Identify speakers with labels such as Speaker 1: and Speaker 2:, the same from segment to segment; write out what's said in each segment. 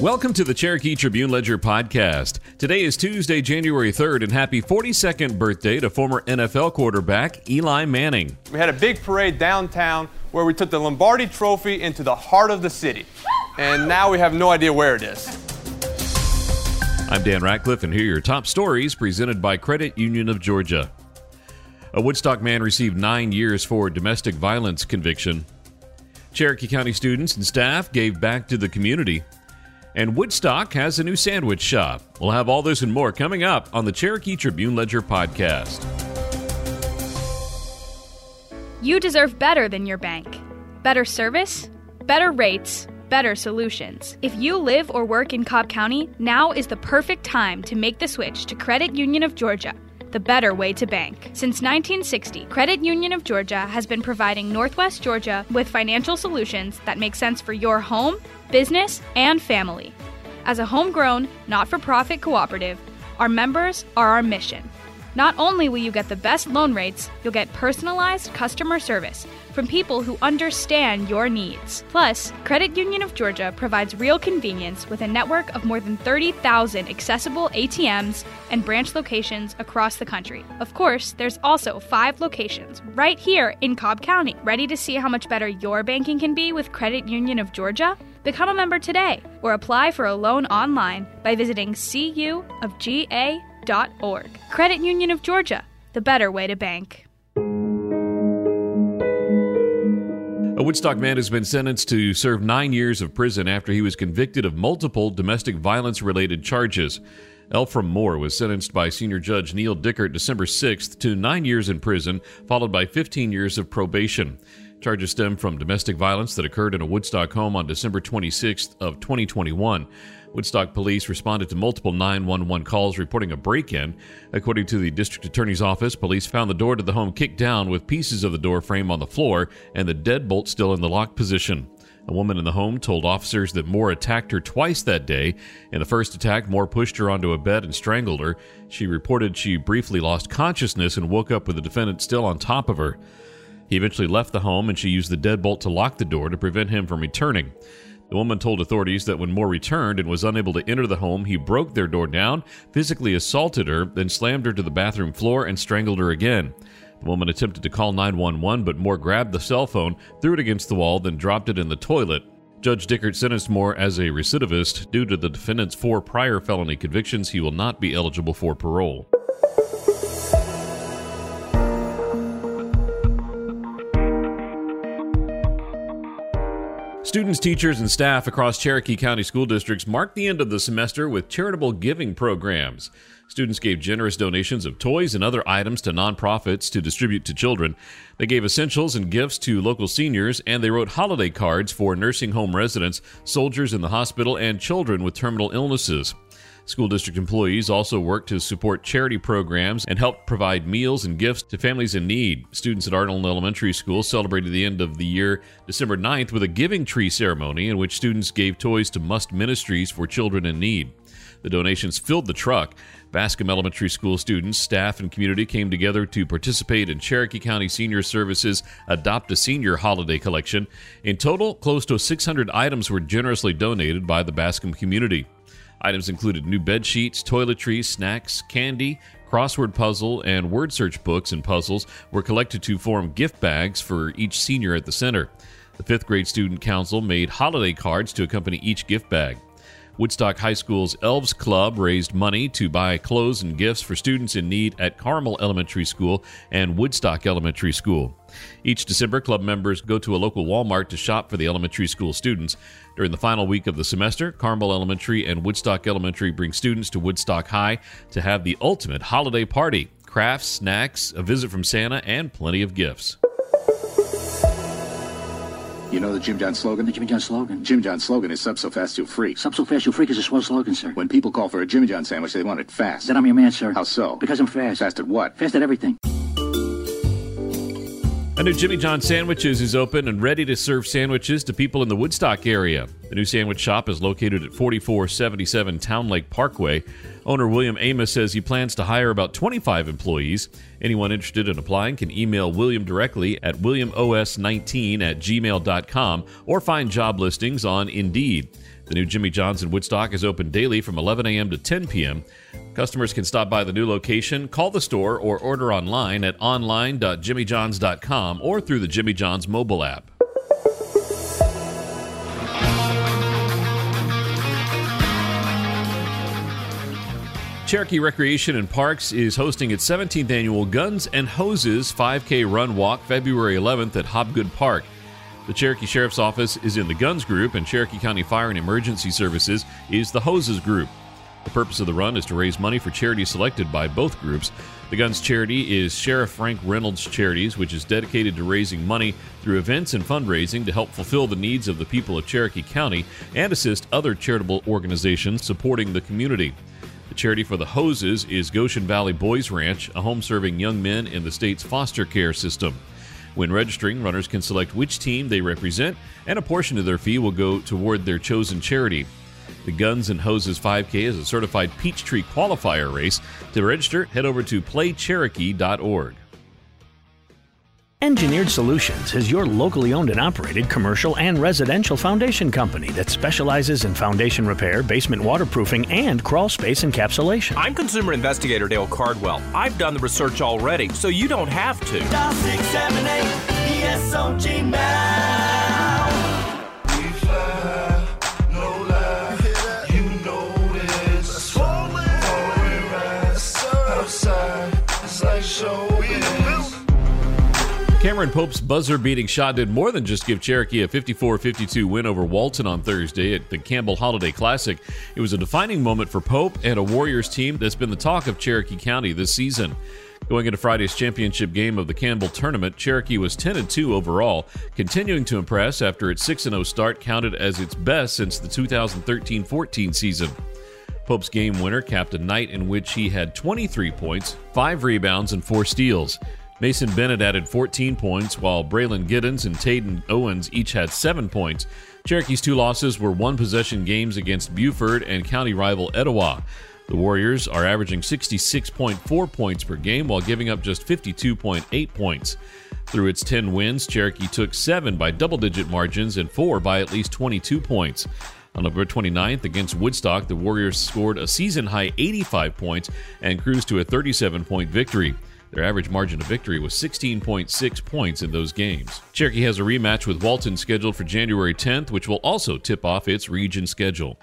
Speaker 1: Welcome to the Cherokee Tribune Ledger podcast. Today is Tuesday, January 3rd, and happy 42nd birthday to former NFL quarterback Eli Manning.
Speaker 2: We had a big parade downtown where we took the Lombardi Trophy into the heart of the city. And now we have no idea where it is.
Speaker 1: I'm Dan Ratcliffe, and here are your top stories presented by Credit Union of Georgia. A Woodstock man received nine years for domestic violence conviction. Cherokee County students and staff gave back to the community. And Woodstock has a new sandwich shop. We'll have all this and more coming up on the Cherokee Tribune Ledger podcast.
Speaker 3: You deserve better than your bank. Better service, better rates, better solutions. If you live or work in Cobb County, now is the perfect time to make the switch to Credit Union of Georgia the better way to bank. Since 1960, Credit Union of Georgia has been providing Northwest Georgia with financial solutions that make sense for your home, business, and family. As a homegrown, not for profit cooperative, our members are our mission. Not only will you get the best loan rates, you'll get personalized customer service from people who understand your needs. Plus, Credit Union of Georgia provides real convenience with a network of more than 30,000 accessible ATMs and branch locations across the country. Of course, there's also five locations right here in Cobb County. Ready to see how much better your banking can be with Credit Union of Georgia? Become a member today or apply for a loan online by visiting cuofga.com Credit Union of Georgia, the better way to bank.
Speaker 1: A Woodstock man has been sentenced to serve nine years of prison after he was convicted of multiple domestic violence related charges. Elfram Moore was sentenced by Senior Judge Neil Dickert December 6th to nine years in prison, followed by 15 years of probation. Charges stem from domestic violence that occurred in a Woodstock home on December 26th of 2021. Woodstock police responded to multiple 911 calls reporting a break-in. According to the district attorney's office, police found the door to the home kicked down with pieces of the door frame on the floor and the deadbolt still in the lock position. A woman in the home told officers that Moore attacked her twice that day. In the first attack, Moore pushed her onto a bed and strangled her. She reported she briefly lost consciousness and woke up with the defendant still on top of her. He eventually left the home and she used the deadbolt to lock the door to prevent him from returning. The woman told authorities that when Moore returned and was unable to enter the home, he broke their door down, physically assaulted her, then slammed her to the bathroom floor and strangled her again. The woman attempted to call 911, but Moore grabbed the cell phone, threw it against the wall, then dropped it in the toilet. Judge Dickert sentenced Moore as a recidivist. Due to the defendant's four prior felony convictions, he will not be eligible for parole. Students, teachers, and staff across Cherokee County school districts marked the end of the semester with charitable giving programs. Students gave generous donations of toys and other items to nonprofits to distribute to children. They gave essentials and gifts to local seniors, and they wrote holiday cards for nursing home residents, soldiers in the hospital, and children with terminal illnesses. School district employees also work to support charity programs and help provide meals and gifts to families in need. Students at Arnold Elementary School celebrated the end of the year December 9th with a giving tree ceremony in which students gave toys to Must Ministries for children in need. The donations filled the truck. Bascomb Elementary School students, staff, and community came together to participate in Cherokee County Senior Services Adopt a Senior holiday collection. In total, close to 600 items were generously donated by the Bascomb community. Items included new bed sheets, toiletries, snacks, candy, crossword puzzle, and word search books and puzzles were collected to form gift bags for each senior at the center. The fifth grade student council made holiday cards to accompany each gift bag. Woodstock High School's Elves Club raised money to buy clothes and gifts for students in need at Carmel Elementary School and Woodstock Elementary School. Each December, club members go to a local Walmart to shop for the elementary school students. During the final week of the semester, Carmel Elementary and Woodstock Elementary bring students to Woodstock High to have the ultimate holiday party crafts, snacks, a visit from Santa, and plenty of gifts.
Speaker 4: You know the Jim John slogan?
Speaker 5: The Jimmy John slogan?
Speaker 4: Jim John slogan is sub so fast you'll freak.
Speaker 5: Sub so fast you'll freak is a swell slogan, sir.
Speaker 4: When people call for a Jimmy John sandwich, they want it fast.
Speaker 5: Then I'm your man, sir.
Speaker 4: How so?
Speaker 5: Because I'm fast.
Speaker 4: Fast at what?
Speaker 5: Fast at everything.
Speaker 1: A new Jimmy John Sandwiches is open and ready to serve sandwiches to people in the Woodstock area. The new sandwich shop is located at 4477 Town Lake Parkway. Owner William Amos says he plans to hire about 25 employees. Anyone interested in applying can email William directly at williamos19 at gmail.com or find job listings on Indeed. The new Jimmy John's in Woodstock is open daily from 11 a.m. to 10 p.m. Customers can stop by the new location, call the store, or order online at online.jimmyjohns.com or through the Jimmy John's mobile app. Cherokee Recreation and Parks is hosting its 17th annual Guns and Hoses 5K Run Walk February 11th at Hobgood Park. The Cherokee Sheriff's Office is in the Guns Group, and Cherokee County Fire and Emergency Services is the Hoses Group. The purpose of the run is to raise money for charities selected by both groups. The Guns charity is Sheriff Frank Reynolds Charities, which is dedicated to raising money through events and fundraising to help fulfill the needs of the people of Cherokee County and assist other charitable organizations supporting the community. The charity for the hoses is Goshen Valley Boys Ranch, a home serving young men in the state's foster care system. When registering, runners can select which team they represent, and a portion of their fee will go toward their chosen charity. The Guns and Hoses 5K is a certified Peachtree qualifier race. To register, head over to playcherokee.org.
Speaker 6: Engineered Solutions is your locally owned and operated commercial and residential foundation company that specializes in foundation repair, basement waterproofing, and crawl space encapsulation.
Speaker 7: I'm consumer investigator Dale Cardwell. I've done the research already, so you don't have to.
Speaker 8: Dial 678 ESOG now.
Speaker 1: Cameron Pope's buzzer beating shot did more than just give Cherokee a 54 52 win over Walton on Thursday at the Campbell Holiday Classic. It was a defining moment for Pope and a Warriors team that's been the talk of Cherokee County this season. Going into Friday's championship game of the Campbell tournament, Cherokee was 10 2 overall, continuing to impress after its 6 0 start counted as its best since the 2013 14 season. Pope's game winner capped a night in which he had 23 points, 5 rebounds, and 4 steals. Mason Bennett added 14 points, while Braylon Giddens and Taden Owens each had 7 points. Cherokee's two losses were one possession games against Buford and county rival Etowah. The Warriors are averaging 66.4 points per game while giving up just 52.8 points. Through its 10 wins, Cherokee took 7 by double digit margins and 4 by at least 22 points. On November 29th against Woodstock, the Warriors scored a season high 85 points and cruised to a 37 point victory. Their average margin of victory was 16.6 points in those games. Cherokee has a rematch with Walton scheduled for January 10th, which will also tip off its region schedule.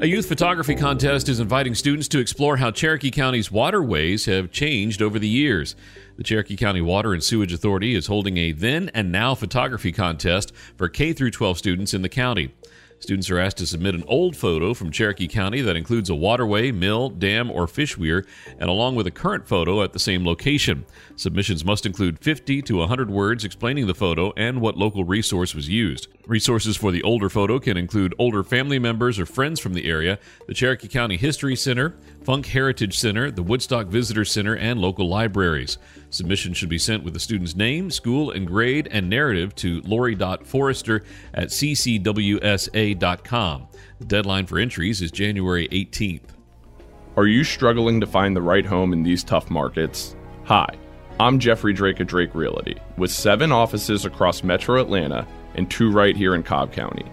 Speaker 1: A youth photography contest is inviting students to explore how Cherokee County's waterways have changed over the years. The Cherokee County Water and Sewage Authority is holding a then and now photography contest for K through 12 students in the county. Students are asked to submit an old photo from Cherokee County that includes a waterway, mill, dam, or fish weir, and along with a current photo at the same location. Submissions must include 50 to 100 words explaining the photo and what local resource was used. Resources for the older photo can include older family members or friends from the area, the Cherokee County History Center, Funk Heritage Center, the Woodstock Visitor Center, and local libraries. Submission should be sent with the student's name, school, and grade and narrative to lori.forrester at ccwsa.com. The deadline for entries is January 18th.
Speaker 9: Are you struggling to find the right home in these tough markets? Hi, I'm Jeffrey Drake of Drake Realty, with seven offices across metro Atlanta and two right here in Cobb County.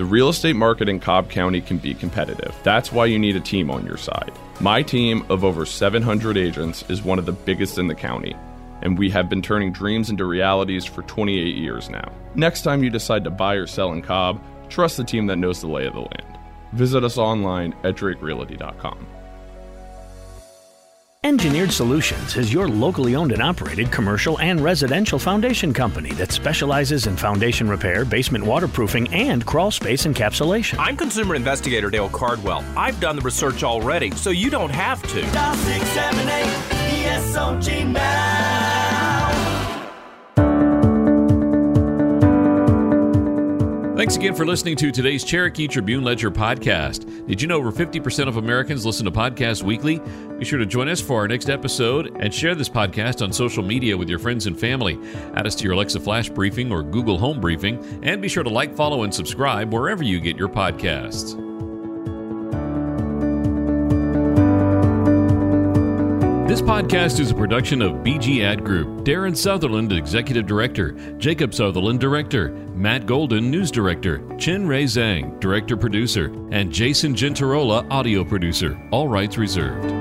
Speaker 9: The real estate market in Cobb County can be competitive. That's why you need a team on your side. My team of over 700 agents is one of the biggest in the county, and we have been turning dreams into realities for 28 years now. Next time you decide to buy or sell in Cobb, trust the team that knows the lay of the land. Visit us online at drakerealty.com.
Speaker 6: Engineered Solutions is your locally owned and operated commercial and residential foundation company that specializes in foundation repair, basement waterproofing, and crawl space encapsulation.
Speaker 7: I'm consumer investigator Dale Cardwell. I've done the research already, so you don't have to.
Speaker 8: Dial 678 ESOG
Speaker 1: Thanks again for listening to today's Cherokee Tribune Ledger podcast. Did you know over 50% of Americans listen to podcasts weekly? Be sure to join us for our next episode and share this podcast on social media with your friends and family. Add us to your Alexa Flash Briefing or Google Home Briefing, and be sure to like, follow, and subscribe wherever you get your podcasts. This podcast is a production of BG Ad Group. Darren Sutherland, Executive Director. Jacob Sutherland, Director. Matt Golden, News Director. Chin Ray Zhang, Director Producer. And Jason Gentarola, Audio Producer. All rights reserved.